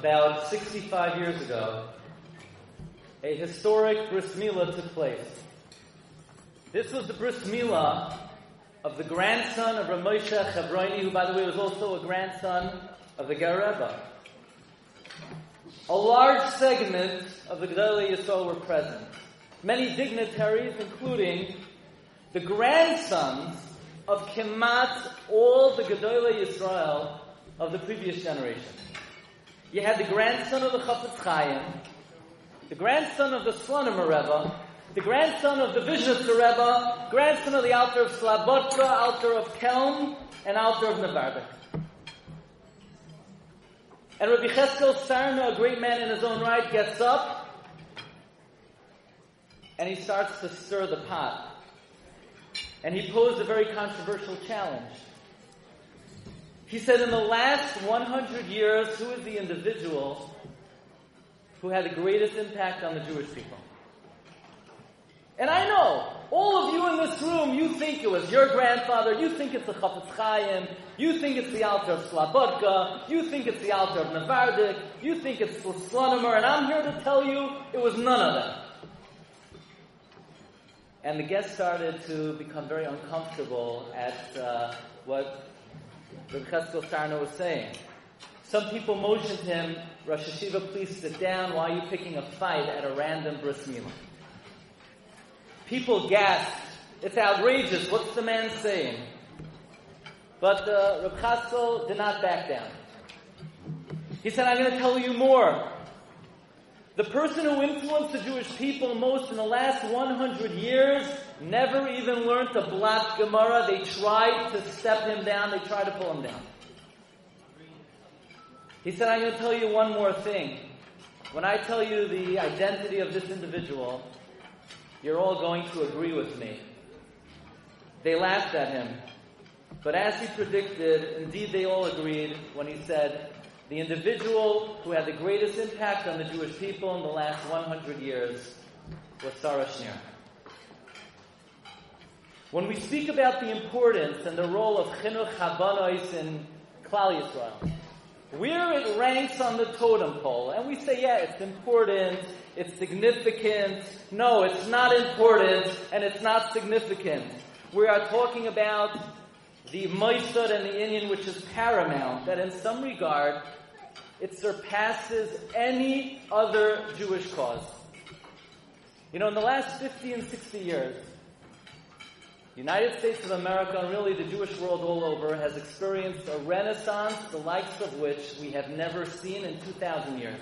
about 65 years ago, a historic bris milah took place. This was the bris milah of the grandson of Ramosha Chavroni, who, by the way, was also a grandson of the Ger Rebbe. A large segment of the Gedolei Yisrael were present. Many dignitaries, including the grandsons of Kemat, all the Gedolei Yisrael of the previous generation. You had the grandson of the Chafetz Chaim, the grandson of the Slonim Rebbe, the grandson of the Vizhnitzer Rebbe, grandson of the Alter of Slabodka, Alter of Kelm, and Alter of Nevardik. And Rabbi Cheskel Sarna, a great man in his own right, gets up and he starts to stir the pot. And he posed a very controversial challenge. He said, in the last 100 years, who is the individual who had the greatest impact on the Jewish people? And I know, all of you in this room, you think it was your grandfather, you think it's the Chafetz Chaim, you think it's the Alter of Slabodka, you think it's the Alter of Nevardik, you think it's the Slonimer, and I'm here to tell you it was none of them. And the guests started to become very uncomfortable at uh, what Rabbi Cheskel Sarna was saying. Some people motioned him, Rosh Hashiva, please sit down. Why are you picking a fight at a random bris milah? People gasped. It's outrageous. What's the man saying? But uh, Reb did not back down. He said, I'm going to tell you more. The person who influenced the Jewish people most in the last 100 years never even learned to block Gemara. They tried to step him down. They tried to pull him down. He said, I'm going to tell you one more thing. When I tell you the identity of this individual, you're all going to agree with me. They laughed at him. But as he predicted, indeed they all agreed when he said, the individual who had the greatest impact on the Jewish people in the last 100 years was Sarah Schenirer. When we speak about the importance and the role of Chinuch Habanos in Klal Yisrael, where it ranks on the totem pole, and we say, yeah, it's important, it's significant. No, it's not important, and it's not significant. We are talking about the Moisad and the Indian, which is paramount, that in some regard it surpasses any other Jewish cause. You know, in the last 50 and 60 years, the United States of America, and really the Jewish world all over, has experienced a renaissance the likes of which we have never seen in 2,000 years.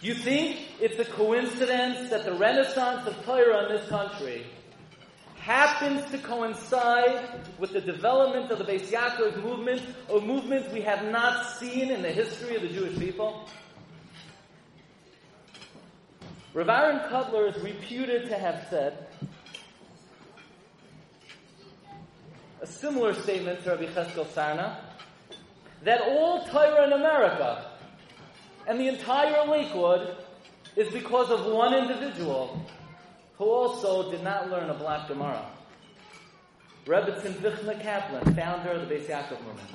Do you think it's a coincidence that the renaissance of Torah in this country happens to coincide with the development of the Beis Yaakov movement, a movement we have not seen in the history of the Jewish people? Rav Aaron Kotler is reputed to have said a similar statement to Rabbi Cheskel Sarna that all Torah in America and the entire Lakewood is because of one individual who also did not learn a black Gemara. Rebbetzin Vichna Kaplan, founder of the Beis Yaakov movement.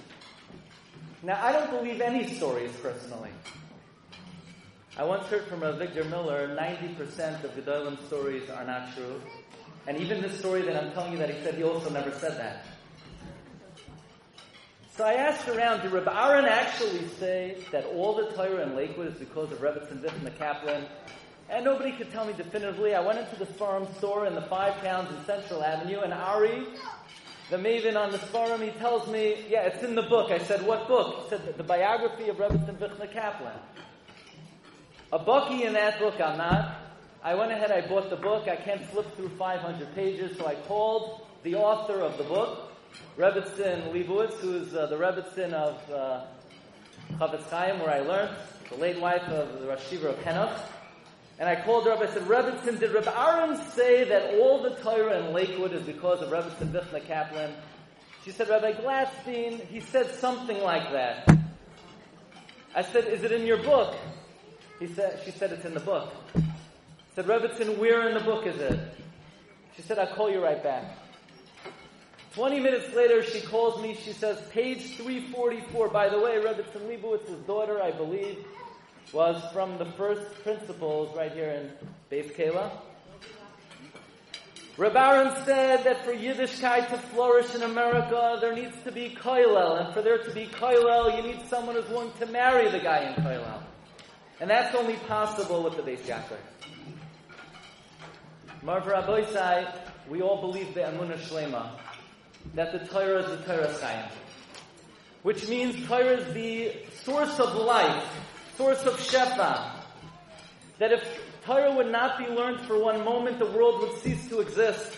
Now, I don't believe any stories personally. I once heard from Avigdor Miller, 90% of Gedolim stories are not true. And even this story that I'm telling you that he said, he also never said that. So I asked around, did Reb Aaron actually say that all the Torah in Lakewood is because of Rebbetzin Vichna Kaplan and nobody could tell me definitively. I went into the farm store in the five towns in Central Avenue, and Ari, the maven on the forum, he tells me, yeah, it's in the book. I said, what book? He said, the, the biography of Rebbetzin Vichna Kaplan. A bookie in that book, I'm not. I went ahead, I bought the book. I can't flip through 500 pages, so I called the author of the book, Rebbetzin Leibowitz, who's uh, the Rebbetzin of uh, Chafetz Chaim, where I learned, the late wife of the Rosh of Henoch. And I called her up, I said, Rebbetzin, did Reb Aaron say that all the Torah in Lakewood is because of Rebbetzin Vichna Kaplan? She said, Rabbi Gladstein, he said something like that. I said, is it in your book? He said, she said, it's in the book. I said, Rebbetzin, where in the book is it? She said, I'll call you right back. 20 minutes later, she calls me. She says, page 344. By the way, Rebbetzin Leibowitz's daughter, I believe, was from the first principles right here in Beis Kela. Reb Aaron said that for Yiddishkeit to flourish in America, there needs to be koilel, and for there to be koilel, you need someone who's willing to marry the guy in koilel. And that's only possible with the Beis Yaakov. Marv Rabbi we all believe the Amunah Shlema, that the Torah is the Torah Chaim. Which means Torah is the source of life, source of Shefa. That if Torah would not be learned for one moment, the world would cease to exist.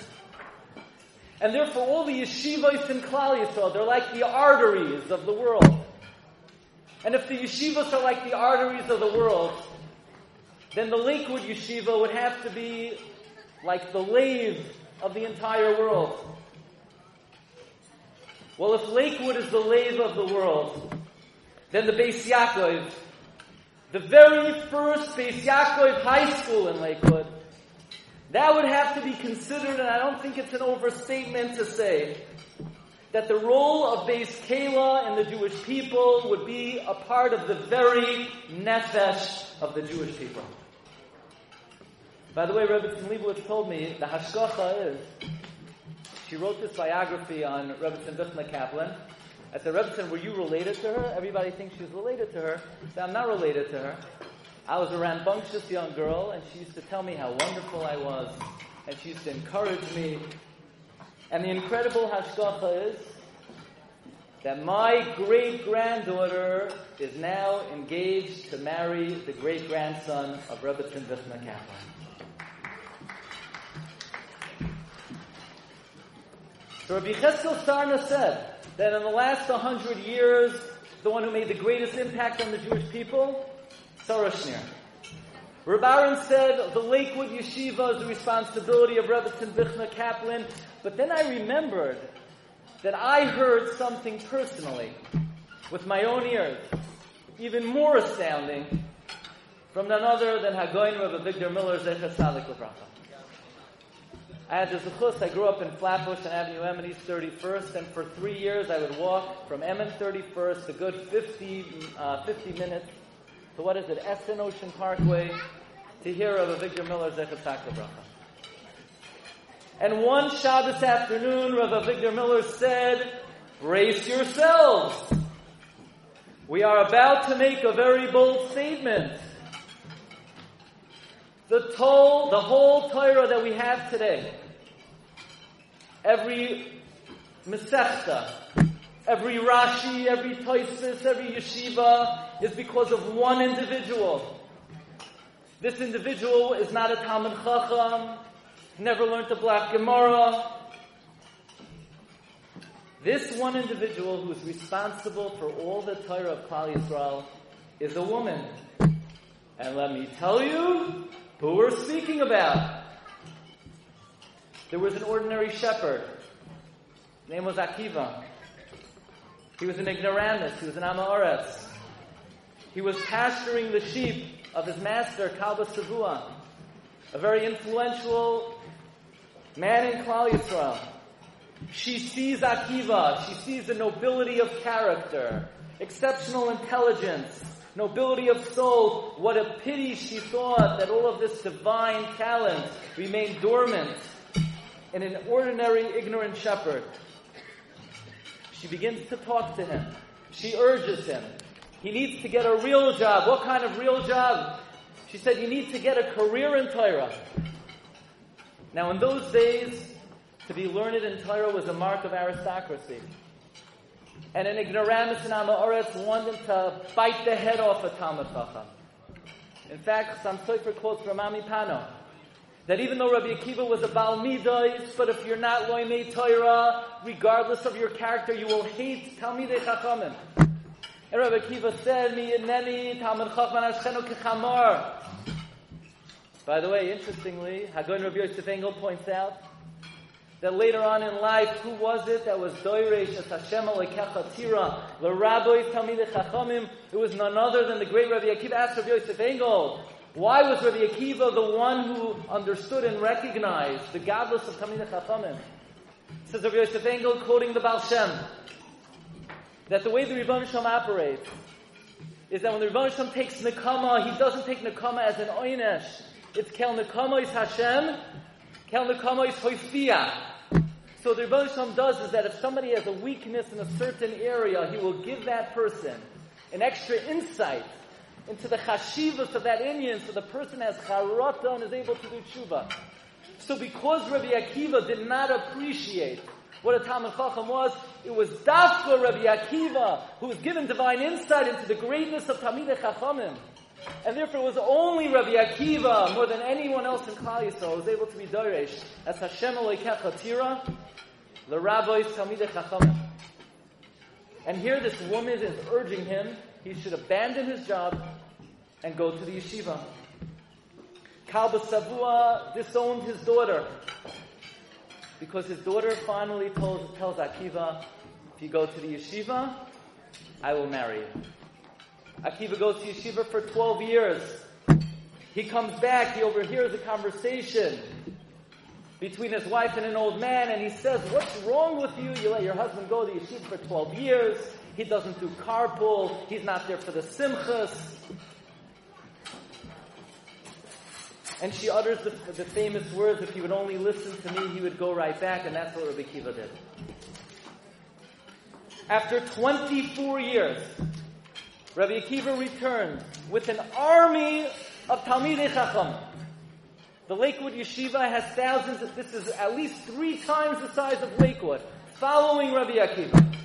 And therefore all the yeshivas in Klal Yisrael, they're like the arteries of the world. And if the yeshivas are like the arteries of the world, then the Lakewood yeshiva would have to be like the lathe of the entire world. Well, if Lakewood is the lathe of the world, then the Beis Yaakov, the very first Beis Yaakov High School in Lakewood, that would have to be considered, and I don't think it's an overstatement to say, that the role of Beis Kela and the Jewish people would be a part of the very nefesh of the Jewish people. By the way, Rebbetzin Leibowitz told me the hashgacha is, she wrote this biography on Rebbetzin Vichna Kaplan. I said, Rebbetzin, were you related to her? Everybody thinks she's related to her. I said, I'm not related to her. I was a rambunctious young girl, and she used to tell me how wonderful I was, and she used to encourage me. And the incredible hashgacha is that my great granddaughter is now engaged to marry the great grandson of Rebbetzin Vichna Kaplan. Rabbi Cheskel Sarna said that in the last 100 years, the one who made the greatest impact on the Jewish people, Sarah Schenirer. Reb Aaron said the Lakewood Yeshiva is the responsibility of Rebbetzin Vichna Kaplan, but then I remembered that I heard something personally with my own ears, even more astounding, from none other than Hagoyin Rabbi Avigdor Miller Zecher Sadik Lebracha. I had the zechus. I grew up in Flatbush and Avenue M and East 31st, and for three years I would walk from M and 31st, a good 50, uh, 50 minutes, to what is it, Essen Ocean Parkway, to hear of Avigdor Miller Zechatak Bracha. And one Shabbos afternoon, Rav Avigdor Miller said, brace yourselves. We are about to make a very bold statement. The toll, the whole Torah that we have today, every Masechta, every Rashi, every Toisis, every Yeshiva is because of one individual. This individual is not a Talmud Chacham, never learned the Black Gemara. This one individual who is responsible for all the Torah of Klal Yisrael is a woman. And let me tell you, who we're speaking about. There was an ordinary shepherd. His name was Akiva. He was an ignoramus. He was an Amoretz. He was pasturing the sheep of his master, Kalba Savua, a very influential man in Klal Yisrael. She sees Akiva. She sees the nobility of character, exceptional intelligence, nobility of soul. What a pity she thought that all of this divine talent remained dormant in an ordinary ignorant shepherd. She begins to talk to him. She urges him. He needs to get a real job. What kind of real job? She said, You need to get a career in Torah. Now, in those days, to be learned in Torah was a mark of aristocracy and an ignoramus in Amoritz wanted to bite the head off a Talmud Chacham. In fact, some Sofer quotes from Ami Pano that even though Rabbi Akiva was a Baal Midas, but if you're not Loimei Torah, regardless of your character, you will hate Talmidei Chachamim. And Rabbi Akiva said, Mi Neni Talmud Chachman Ashchenu Kechamar. By the way, interestingly, Hagon Rabbi Yosef Engel points out that later on in life, who was it that was Doiresh as Hashem Alekechatira, the Rabbi Talmid Chachamim? It was none other than the great Rabbi Akiva. Asked Rabbi Yosef Engel, why was Rabbi Akiva the one who understood and recognized the godless of Talmid Chachamim? Says Rabbi Yosef Engel, quoting the Baal Shem, that the way the Rebbeinu Shem operates is that when the Rebbeinu Shem takes Nekama, he doesn't take Nekama as an Oynesh. It's Kel Nekama is Hashem, So the Rebbe Shalom does is that if somebody has a weakness in a certain area, he will give that person an extra insight into the chashivas of that Indian, so the person has charata and is able to do tshuva. So because Rabbi Akiva did not appreciate what a Talmud Chacham was, it was Dafka Rabbi Akiva who was given divine insight into the greatness of Talmidei Chachamim. And therefore it was only Rabbi Akiva, more than anyone else in Klal Yisrael, was able to be Doresh as Hashem Elokecha Tira, the rabbis Talmidei Chachamim. And here this woman is urging him he should abandon his job and go to the yeshiva. Kalba Savua disowned his daughter because his daughter finally told, tells Akiva, if you go to the yeshiva, I will marry you. Akiva goes to yeshiva for 12 years. He comes back, he overhears a conversation between his wife and an old man, and he says, What's wrong with you? You let your husband go to yeshiva for 12 years. He doesn't do carpool. He's not there for the simchas. And she utters the, the, famous words, if he would only listen to me, he would go right back, and that's what Rabbi Kiva did. After 24 years, Rabbi Akiva returned with an army of Talmidei Chacham. The Lakewood Yeshiva has thousands, of, this is at least three times the size of Lakewood, following Rabbi Akiva.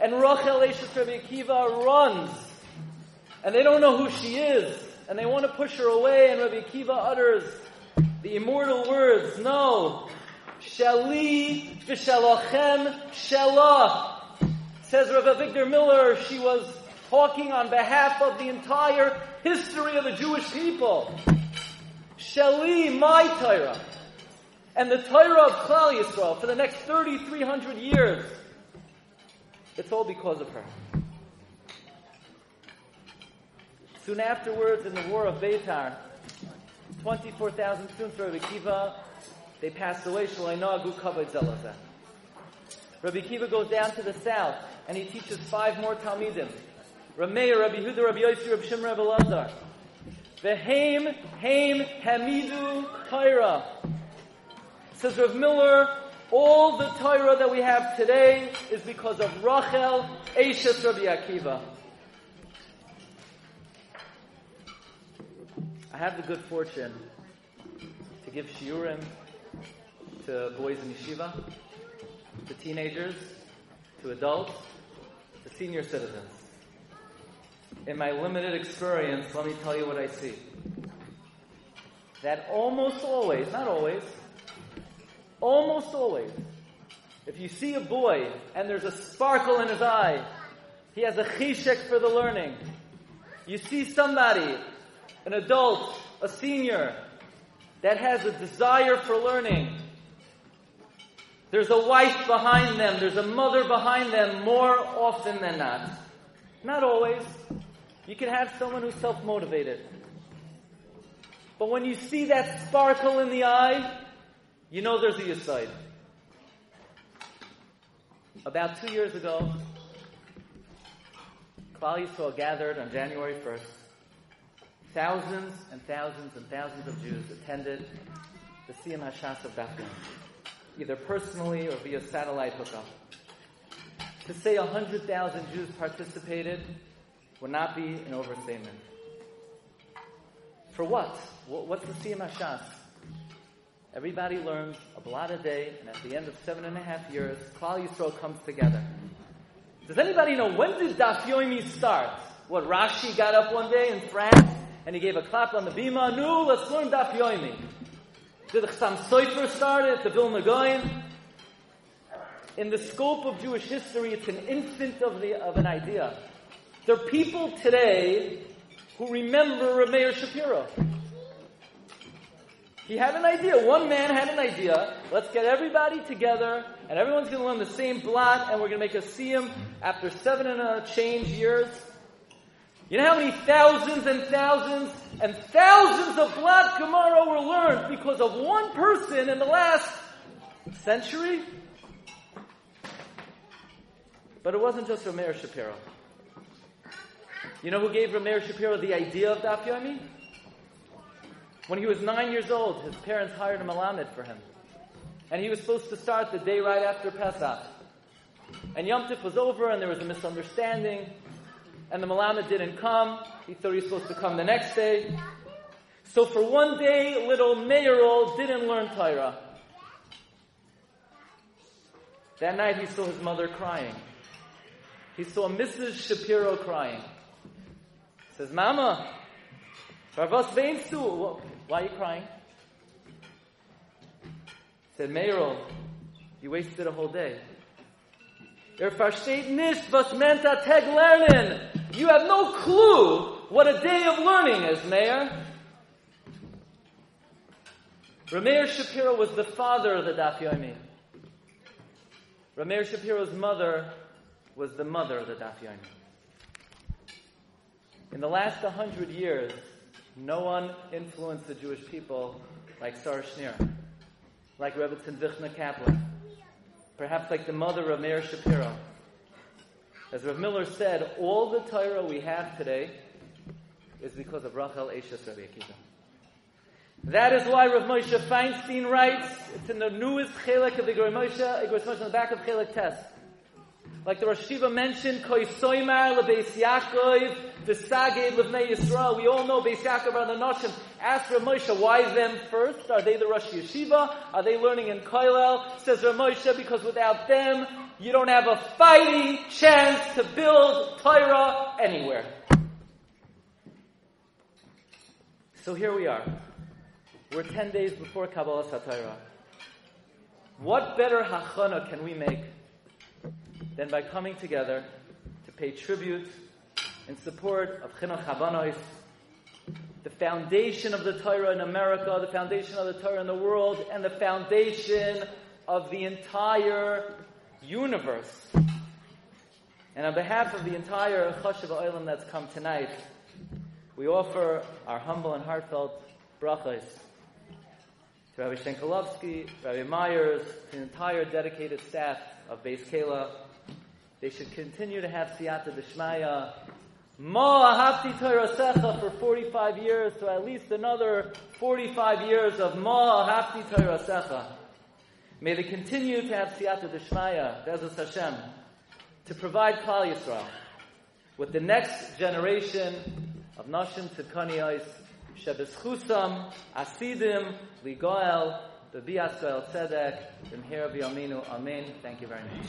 And Rachel Eshes Rabbi Akiva runs, and they don't know who she is, and they want to push her away, and Rabbi Akiva utters the immortal words, no, Shali v'shalochem shelah. Says Rabbi Avigdor Miller, she was talking on behalf of the entire history of the Jewish people. Shali, my Torah. And the Torah of Klal Yisrael for the next 3,300 years. It's all because of her. Soon afterwards, in the war of Beitar, 24,000 students of Rabbi Kiva, they passed away. Rabbi Kiva goes down to the south, and he teaches five more Talmidim. Rameir, Rabbi Huda, Rabbi Yossi, Rabbi Shimon, Rabbi Lazar. Vehaim, Haim, Hamidu, Torah. Says Rav Miller, all the Torah that we have today is because of Rachel, Eshes, Rabbi Akiva. I have the good fortune to give shiurim to boys in yeshiva, to teenagers, to adults, to senior citizens in my limited experience, let me tell you what I see. That almost always, not always, almost always, if you see a boy and there's a sparkle in his eye, he has a chishek for the learning. You see somebody, an adult, a senior, that has a desire for learning. There's a wife behind them, there's a mother behind them more often than not. Not always. You can have someone who's self-motivated. But when you see that sparkle in the eye, you know there's a Yisaid. About two years ago, Klal Yisrael gathered on January 1st. Thousands and thousands and thousands of Jews attended the Siyam Hashas of Dafne, either personally or via satellite hookup. To say 100,000 Jews participated would not be an overstatement. For what? What's the Siyam Hashas? Everybody learns a blot a day, and at the end of seven and a half years, Klal Yisrael comes together. Does anybody know when did Daf Yomi start? What Rashi got up one day in France and he gave a clap on the bima. No, let's learn Daf Yomi. Did the Chassam Sofer start it? The Vilna? In the scope of Jewish history, it's an infant of, the, of an idea. There are people today who remember Rameir Shapiro. He had an idea. One man had an idea. Let's get everybody together, and everyone's going to learn the same blot, and we're going to make a siyum after seven and a change years. You know how many thousands and thousands and thousands of blot Gemara were learned because of one person in the last century. But it wasn't just Rameir Shapiro. You know who gave Rameir Shapiro the idea of Daf Yomi? When he was nine years old, his parents hired a Malamed for him. And he was supposed to start the day right after Pesach. And Yom Tif was over and there was a misunderstanding. And the Malamed didn't come. He thought he was supposed to come the next day. So for one day, little Meirol didn't learn Torah. That night he saw his mother crying. He saw Mrs. Shapiro crying. Says, Mama, why are you crying? Said, Meirol, you wasted a whole day. You have no clue what a day of learning is, Meir. Rameir Shapiro was the father of the Daf Yomi. Rameir Shapiro's mother was the mother of the Daf Yomi. In the last hundred years, no one influenced the Jewish people like Sarah Schenirer, like Rebbetzin Vichna Kaplan, perhaps like the mother of Meir Shapiro. As Rav Miller said, all the Torah we have today is because of Rachel Eshes Rabbi Akiva. That is why Rav Moshe Feinstein writes, it's in the newest chelik of the Igros Moshe, uh, Igros Moshe on the back of chelik test. Like the Rosh Shiva mentioned, Koi Soimar lebeis Yaakov, v'saged levnei Yisrael. We all know Beis Yaakov are the Noshim. Ask Rav Moshe, why them first? Are they the Rosh Yeshiva? Are they learning in Koilel? Says Rav Moshe, because without them, you don't have a fighting chance to build Torah anywhere. So here we are. We're 10 days before Kabbalah Satira. What better hachana can we make than by coming together to pay tribute in support of Chinuch Habanois, the foundation of the Torah in America, the foundation of the Torah in the world, and the foundation of the entire universe. And on behalf of the entire Choshev Olam that's come tonight, we offer our humble and heartfelt brachas to Rabbi Shenkelovsky, Rabbi Myers, the entire dedicated staff of Beis Kela. They should continue to have Siyata Deshmaya. Ma Ahavti Torah for 45 years, so at least another 45 years of Ma Ahavti Torah. May they continue to have Siyata Deshmaya, Bezus Hashem, to provide Klal Yisrael with the next generation of Nashim Tzidkaniyos Shebezchusam, Asidim, Ligoel, Bebias Goel Tzedek, Bimhir B'Yaminu, Amen. Thank you very much.